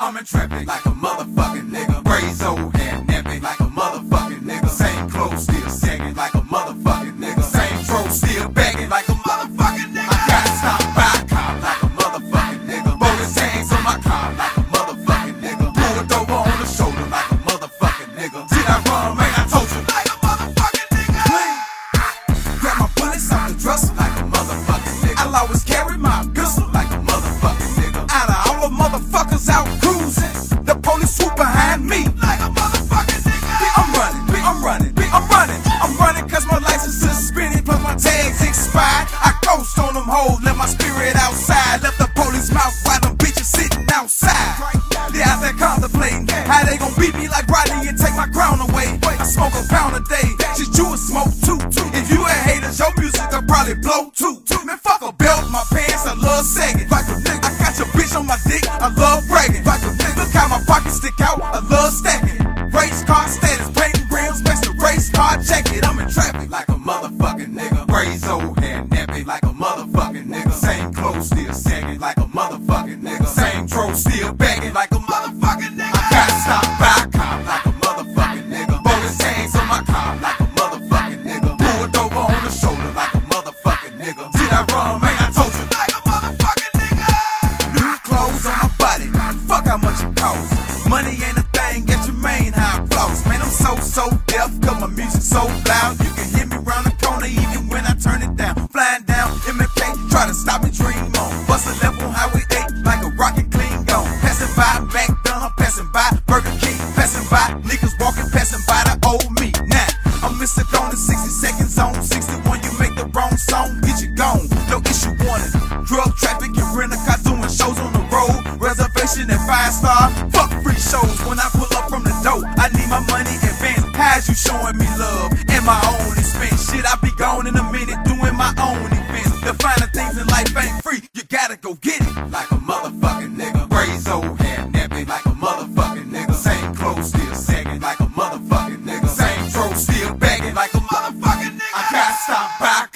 I'm in traffic like a motherfucking nigga. Braids old Grab my bullets off like a motherfucking nigga. I'll always carry my pistol like a motherfucking nigga. Out of all the motherfuckers out cruising, the police swoop behind me like a motherfucking nigga. I'm running, I'm running, I'm running, I'm running cause my license is suspended plus my tags expired. I ghost on them hoes, let my spirit outside. Left the police mouth while them bitches sitting outside. They out there contemplating how they gon' beat me like Rodney and take my crown away. I smoke a pound a day, you would smoke probably blow too. Man, fuck a belt, my pants, I love sagging. Like a nigga, I got your bitch on my dick, I love bragging. Like a nigga, look how my pockets stick out, I love stacking. Race car status, painting rims, makes the race car it. I'm in traffic like a motherfucking nigga. Braids old hair, nappy like a motherfucking nigga. Same clothes, still sagging like a how much. Money ain't a thing, get your main high floss. Man, I'm so, so deaf, cause my music so loud. You can hear me round the corner even when I turn it down. Flying down MFK, try to stop me dream on. Bust a left on Highway 8 like a rocket clean gone. Passing by McDonald's, passing by Burger King, passing by niggas walking, passing by the old me. Now, I'm Mr. In 60 shows when I pull up from the dope. I need my money advance. How's you showing me love and my own expense? Shit, I be gone in a minute doing my own events. The finer things in life ain't free. You gotta go get it like a motherfucking nigga. Raise old hair nappy like a motherfucking nigga. Same clothes still sagging like a motherfucking nigga. Same throw still begging like a motherfucking nigga. I gotta stop back.